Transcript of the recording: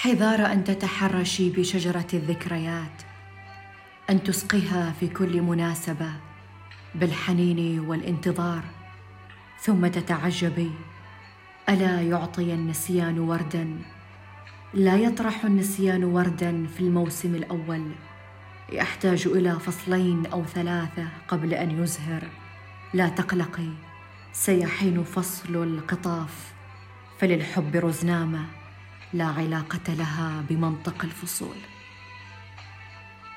حذار أن تتحرشي بشجرة الذكريات أن تسقيها في كل مناسبة بالحنين والانتظار ثم تتعجبي ألا يعطي النسيان وردا؟ لا يطرح النسيان وردا في الموسم الأول يحتاج إلى فصلين أو ثلاثة قبل أن يزهر. لا تقلقي سيحين فصل القطاف فللحب رزنامة. لا علاقة لها بمنطق الفصول.